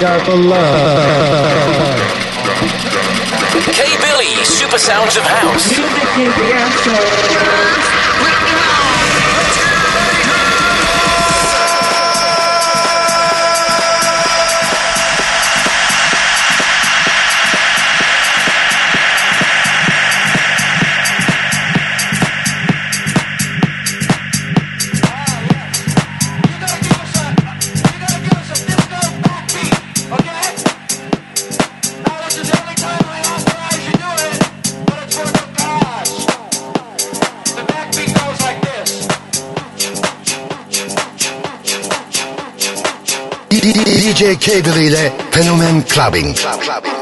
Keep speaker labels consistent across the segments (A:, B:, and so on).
A: Got the love.
B: K Billy, Super Sounds of House.
C: DJ Kegel ile Fenomen Clubbing.
D: Clubbing.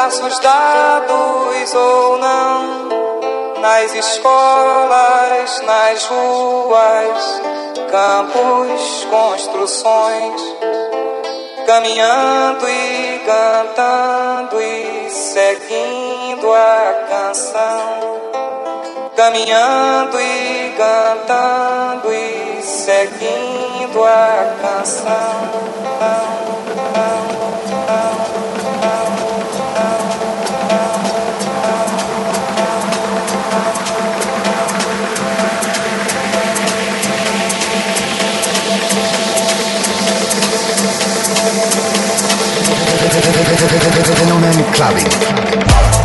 D: Braços dados ou não. Nas escolas, nas ruas, campos, construções, caminhando e cantando e seguindo a canção caminhando e cantando e seguindo a canção.
E: Fenomen Clubbing.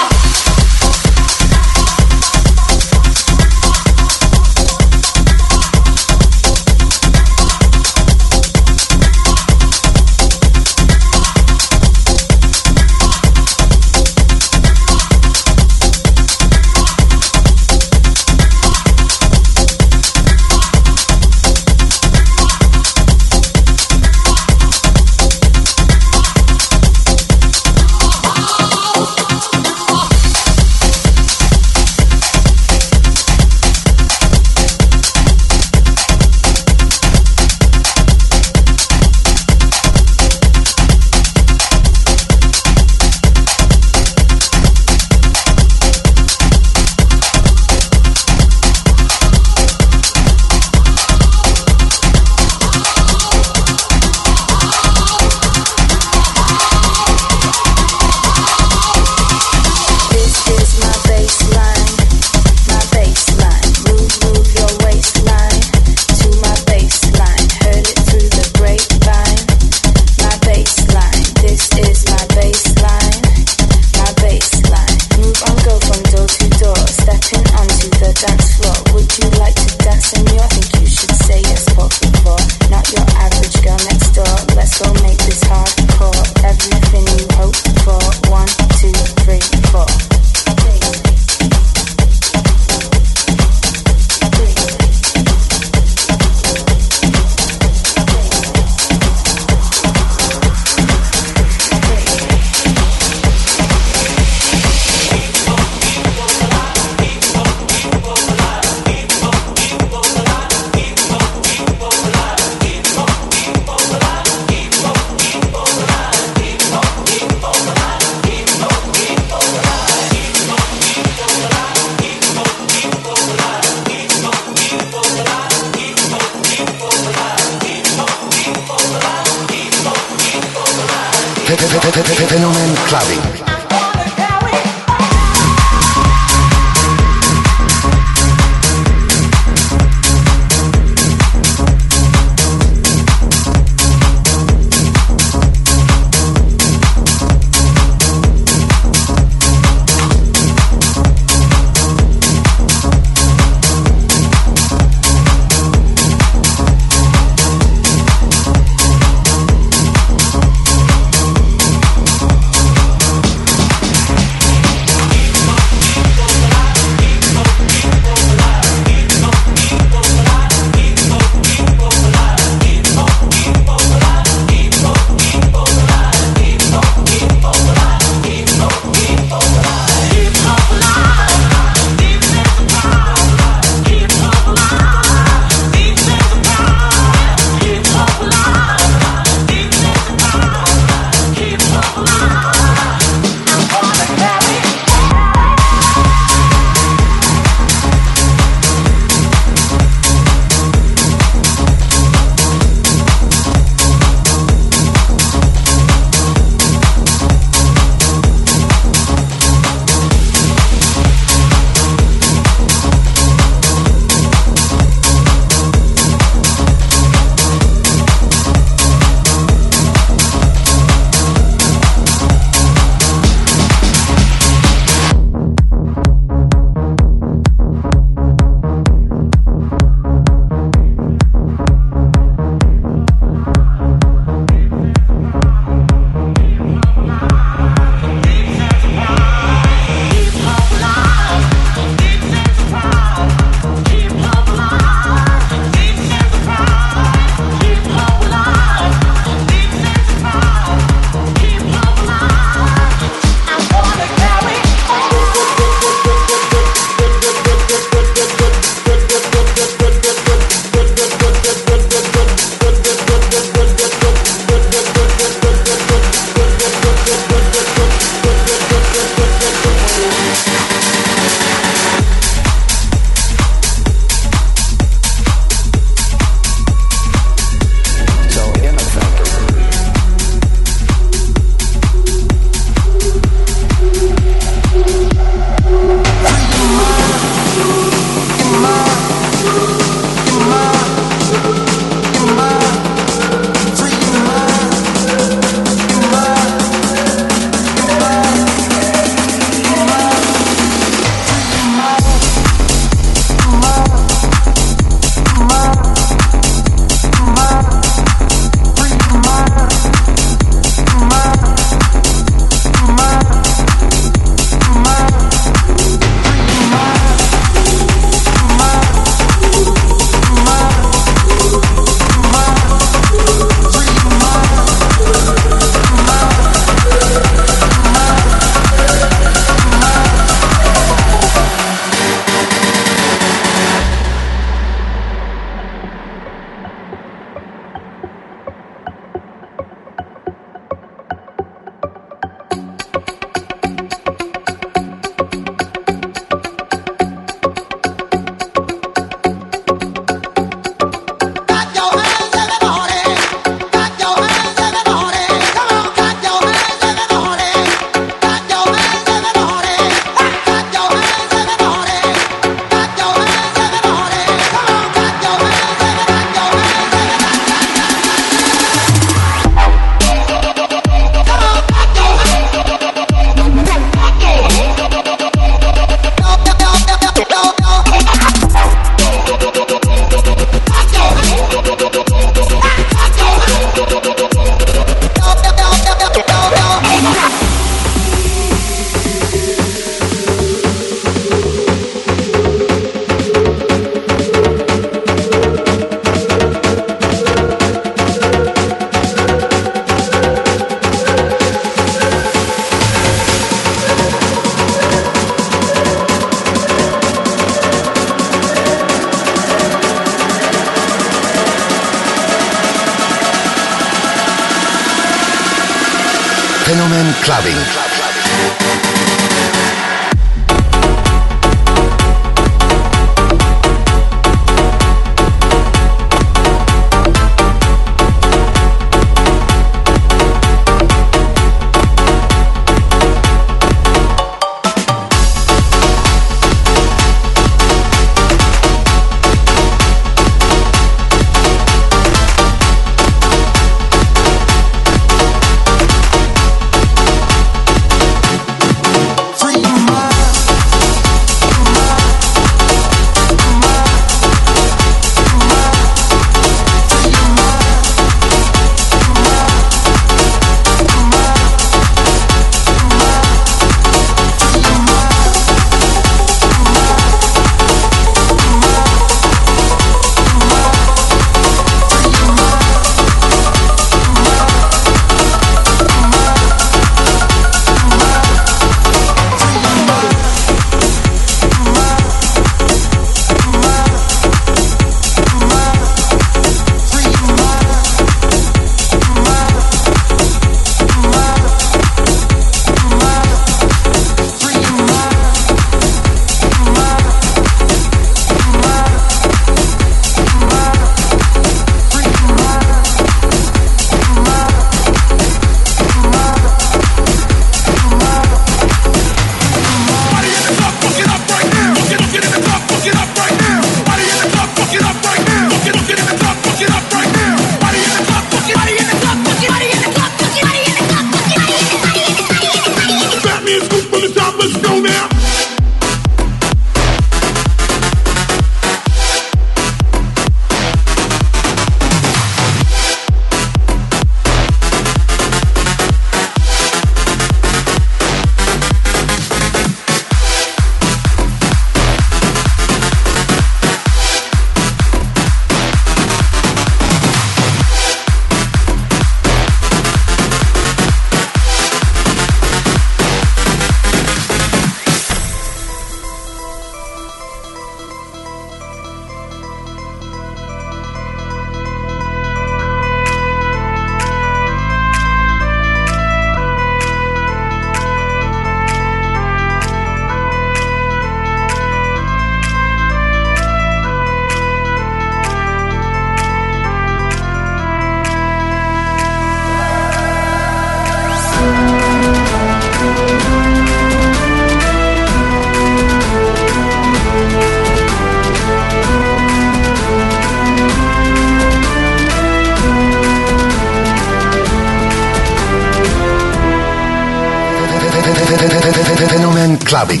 E: Clubbing.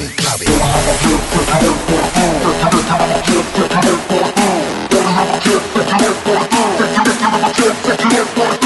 F: What's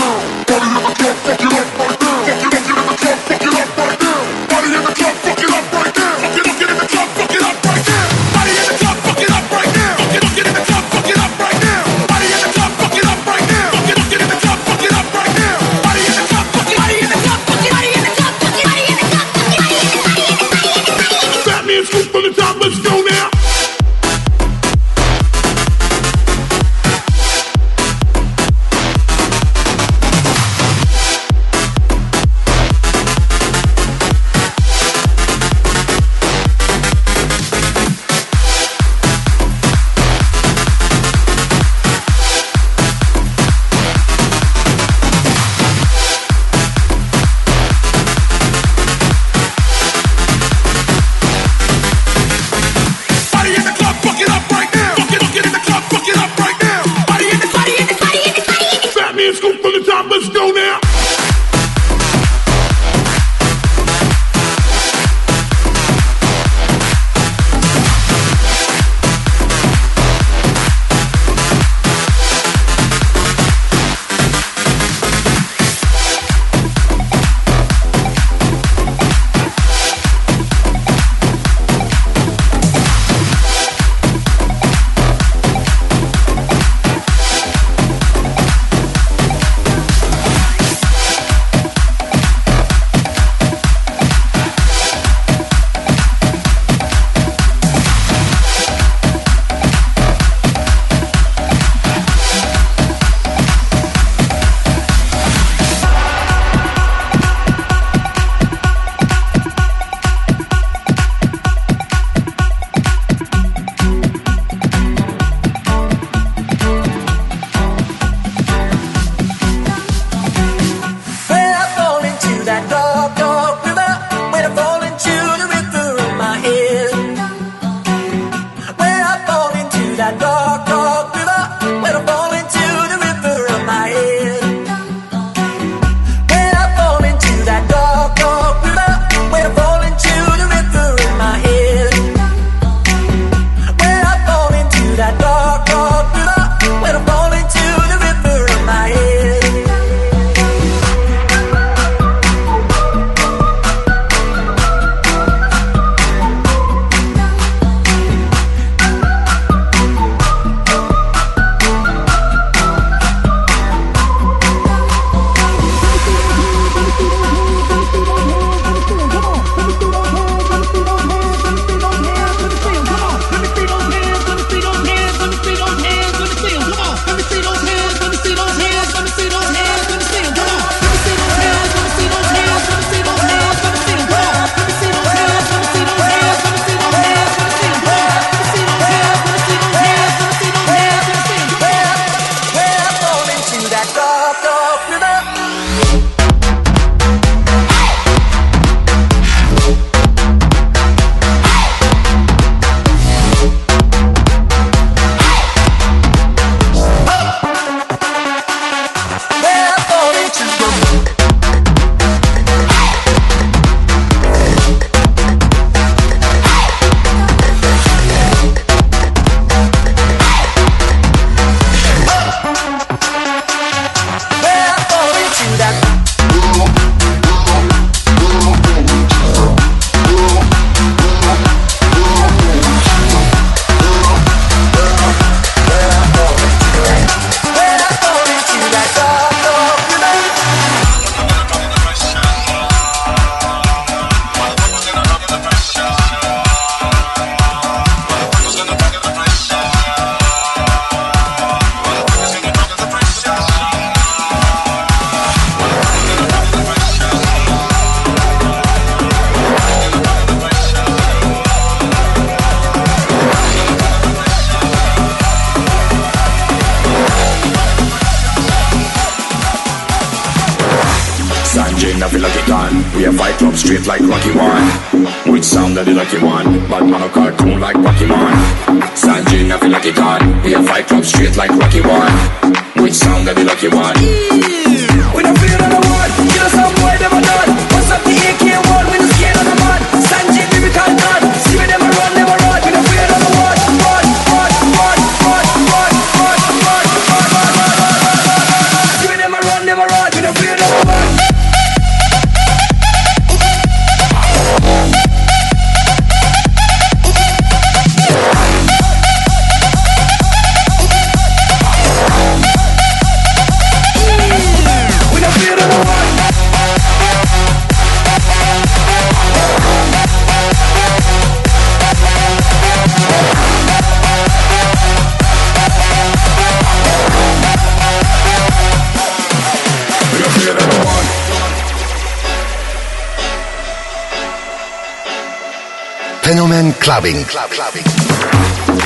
F: Indian
C: clubbing. Club, clubbing.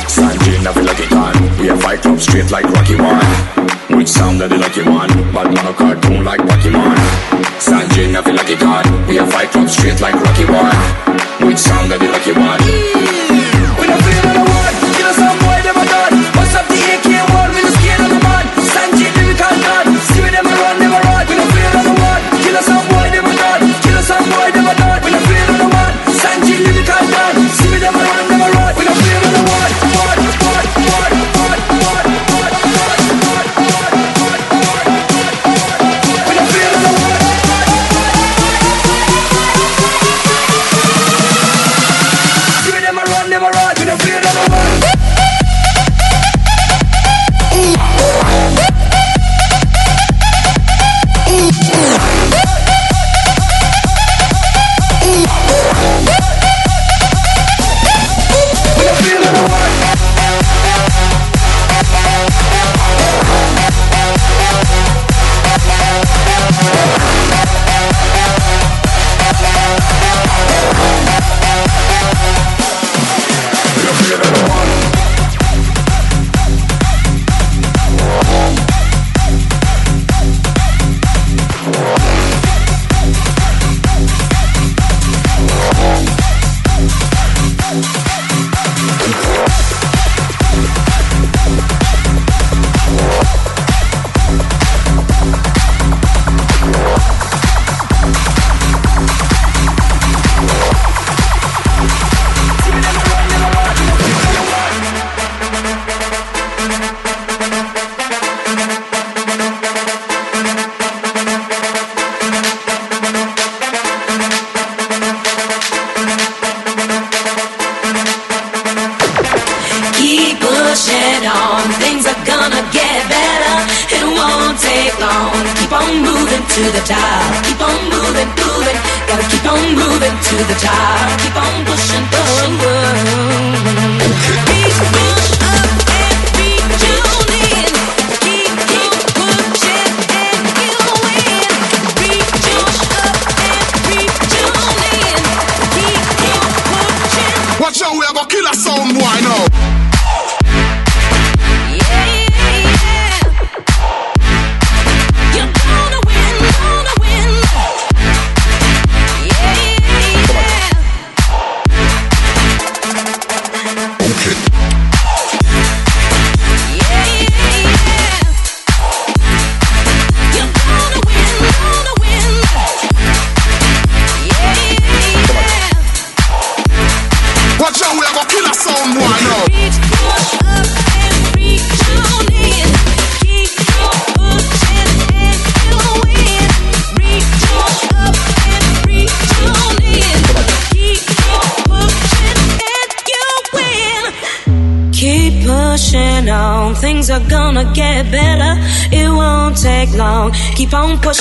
G: Sanjay Navila Gitan, we have fight club straight like Rocky One. Which sound that the lucky one, but on a cartoon like Pokemon. Sanjay Navila Gitan, we have fight club straight like Rocky One. Which sound that
F: the lucky one.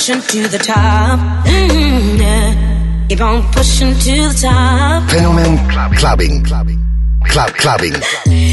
H: pushing to the top. Mm-hmm, yeah. Keep on pushing to the top.
C: Fenomen clubbing, clubbing, club clubbing.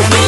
F: me.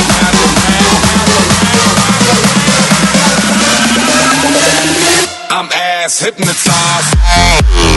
I: ass hypnotized.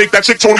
J: Make that chick tone.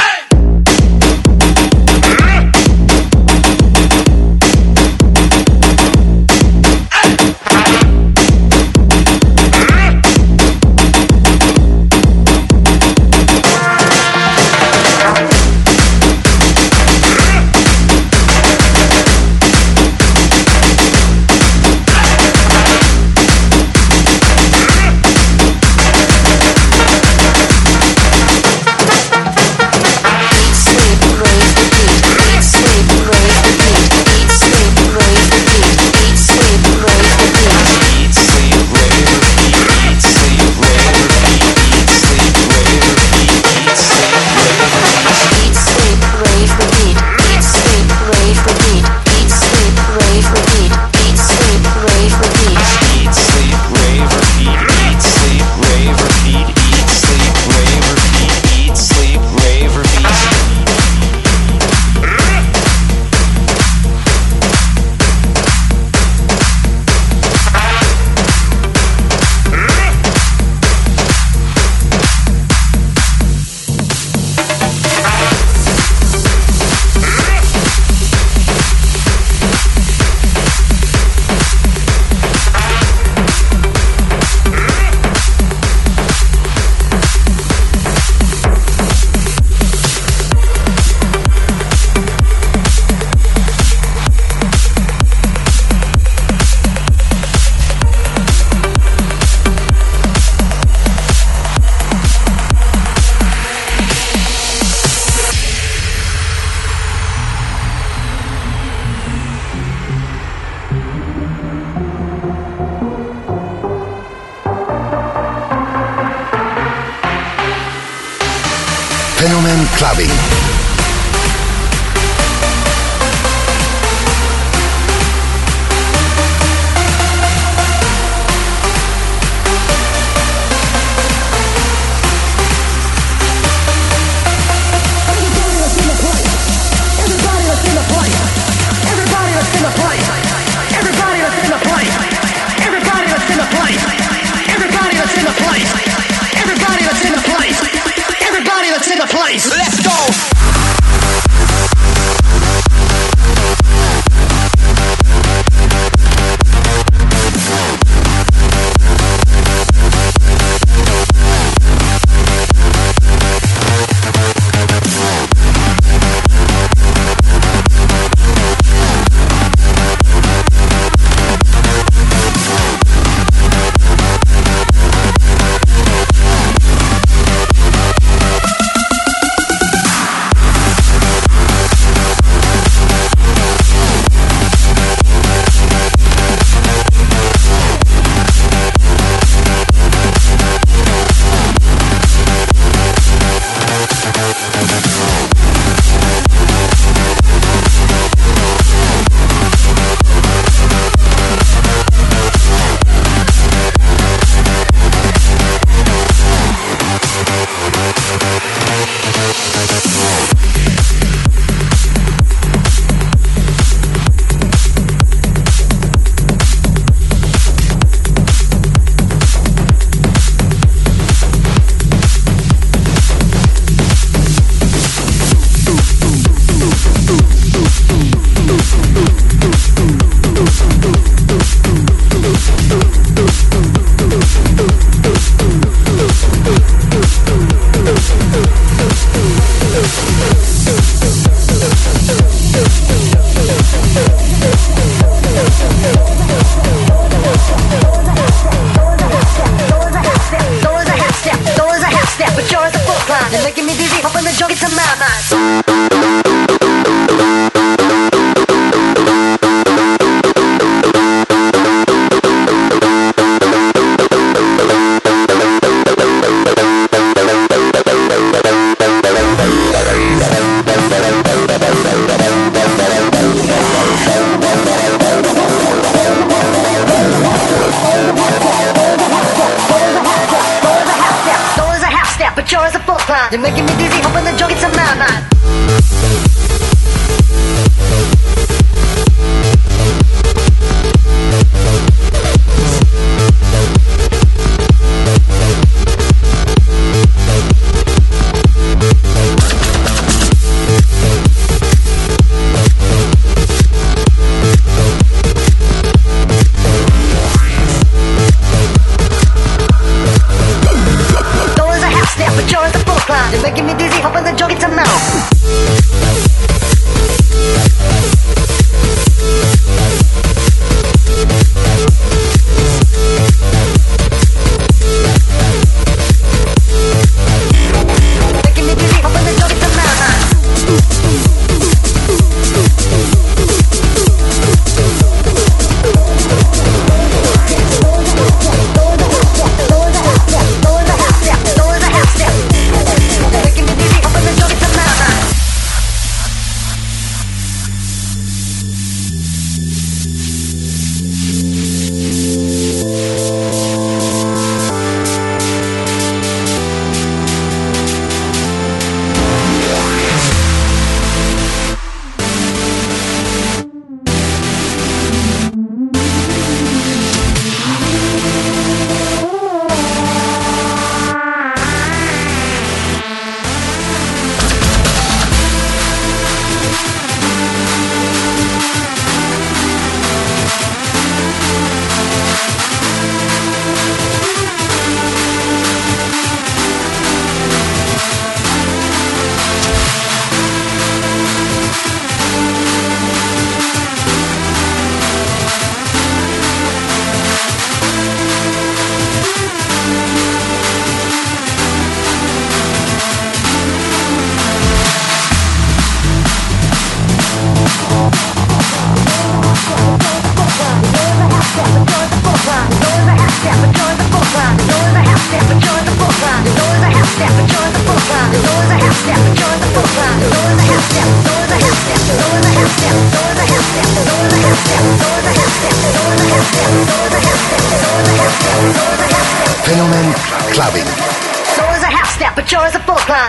K: You're making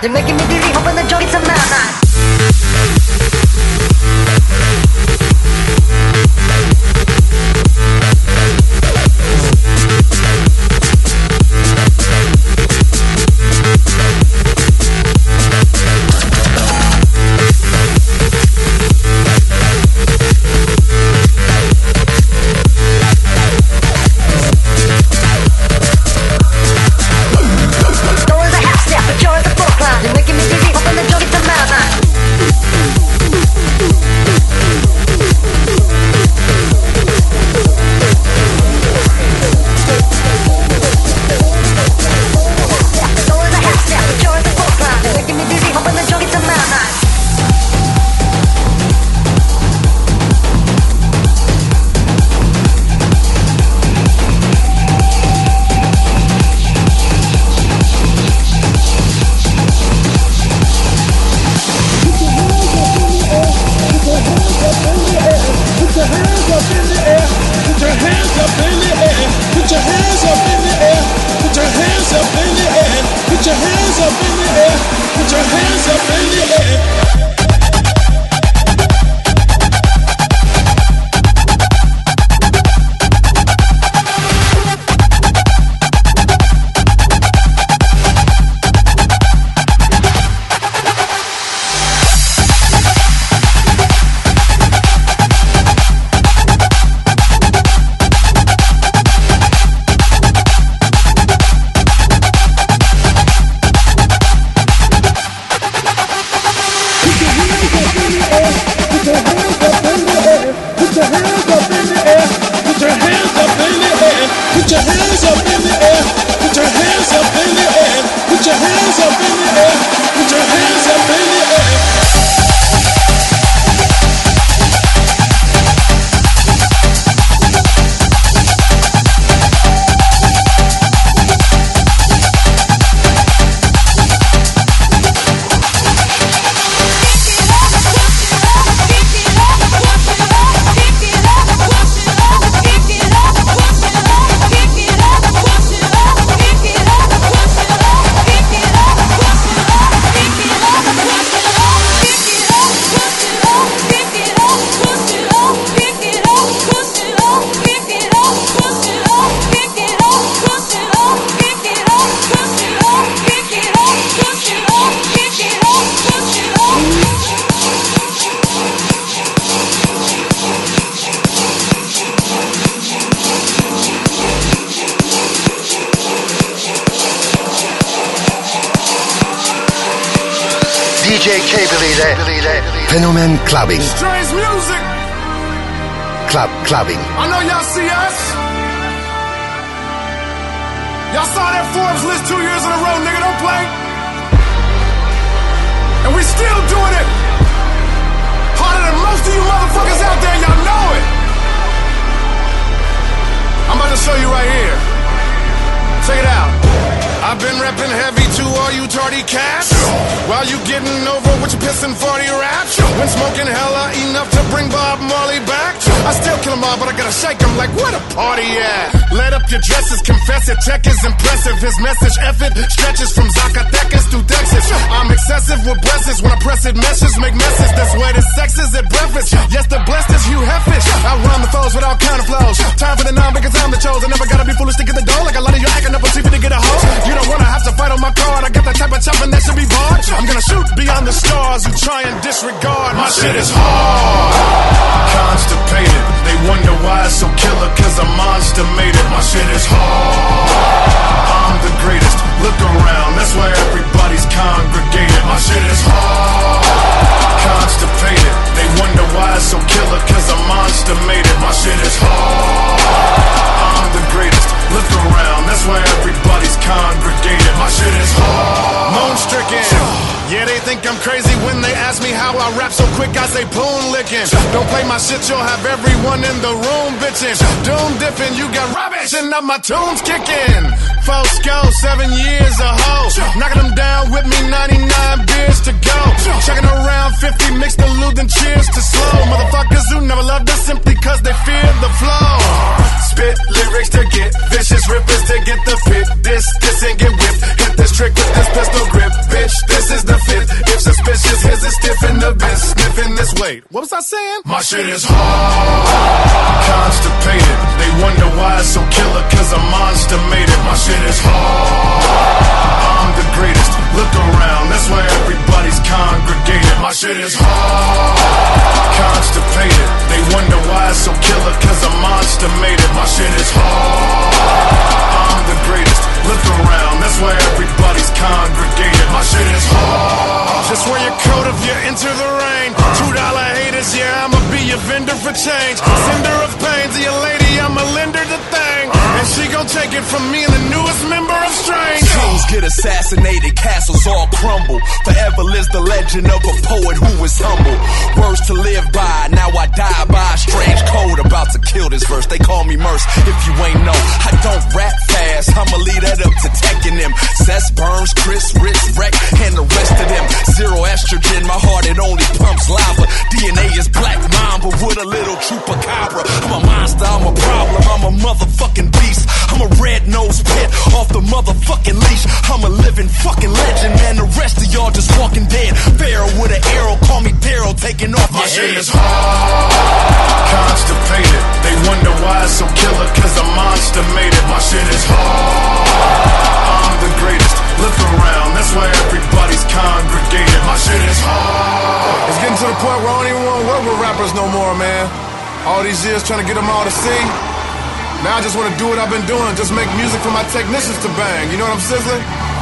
K: You're making me
E: DJ K Billy'de Fenomen Clubbing.
L: Strange music.
E: Club Clubbing.
L: I know y'all see us. Y'all saw that Forbes list two years in a row, nigga. Don't play. And we still doing it. Harder than most of you motherfuckers out there. Y'all know it. I'm about to show you right here. Check it out. I've been repping heavy all you tardy cats. While you getting over with your pissing 40 raps. When smoking hella enough to bring Bob Marley back. I still kill 'em all, but I gotta shake 'em like where the party at? Let up your dresses, confess it. Tech is impressive. His message effort stretches from Zacatecas to Texas. I'm excessive with blessings when I press it. Meshes make messes. That's where the sex is at breakfast. Yes, the blessed is Hugh Heffish. I rhyme the foes with all kind flows. Time for the nine because I'm the chosen. Never gotta be foolish to get the dough. Like a lot of you acting up a TV to get a hoe. You don't wanna have to fight on my card. I got that type of chopping that should be barred. I'm gonna shoot beyond the stars who try and disregard. My shit is hard. Constipated. They wonder why it's so killer, cause a monster made it. My shit is hard. I'm the greatest. Look around, that's why everybody's congregated. My shit is hard. Constipated. They wonder why it's so killer, cause a monster made it. My shit is hard. I'm the greatest. Look around, that's why everybody's congregated. My shit is hard. Moan stricken. Yeah, they think I'm crazy when they ask me how I rap so quick. I say poon licking. Don't play my shit, you'll have everyone in the room bitching. Doom dipping, you got rubbish, and now my tunes kicking. Fosco, seven years a hoe. Knocking them down with me, 99 beers to go. Checking around 50, mixed the and cheers to slow. Motherfuckers who never loved us simply Weight. What was I saying? My shit is hard. Constipated. They wonder why it's so killer, cause a monster made it. My shit is hard. I'm the greatest. Look around, that's why everybody's congregated. My shit is hard. Constipated. They wonder why it's so killer, cause a monster made it. My shit is hard. I'm the greatest. Look around, that's why everybody's congregated. My shit is hard. Just wear your coat if you enter the rain. Two dollar haters, yeah, I'ma be your vendor for change. Sender of pain to your lady, I'ma lend the thing. And she gon' take it from me and the newest member of Strange.
M: Kings get assassinated, castles all crumble. Forever lives the legend of a poet who was humble. Words to live by, now I die by a strange code. About to kill this verse, they call me Murs. If you ain't know, I don't rap fast, I'ma lead that up to taking them. Seth Burns, Chris, Rich, Wreck, and the rest of them. Zero estrogen, my heart it only pumps lava. DNA is black mamba with a little chupacabra. I'm a monster, I'm a problem, I'm a motherfucking beast. I'm a red nosed pit off the motherfucking leash. I'm a living fucking legend, man. The rest of y'all just walking dead. Pharaoh with an arrow, call me Daryl, taking off
L: My
M: your
L: shit
M: head.
L: is hard. Constipated. They wonder why it's so killer, cause a monster made it. My shit is hard. I'm the greatest. Look around, that's why everybody's congregated. My shit is hard. It's getting to the point where I don't even want to work with rappers no more, man. All these years trying to get them all to see. Now I just want to do what I've been doing, just make music for my technicians to bang. You know what I'm sizzling?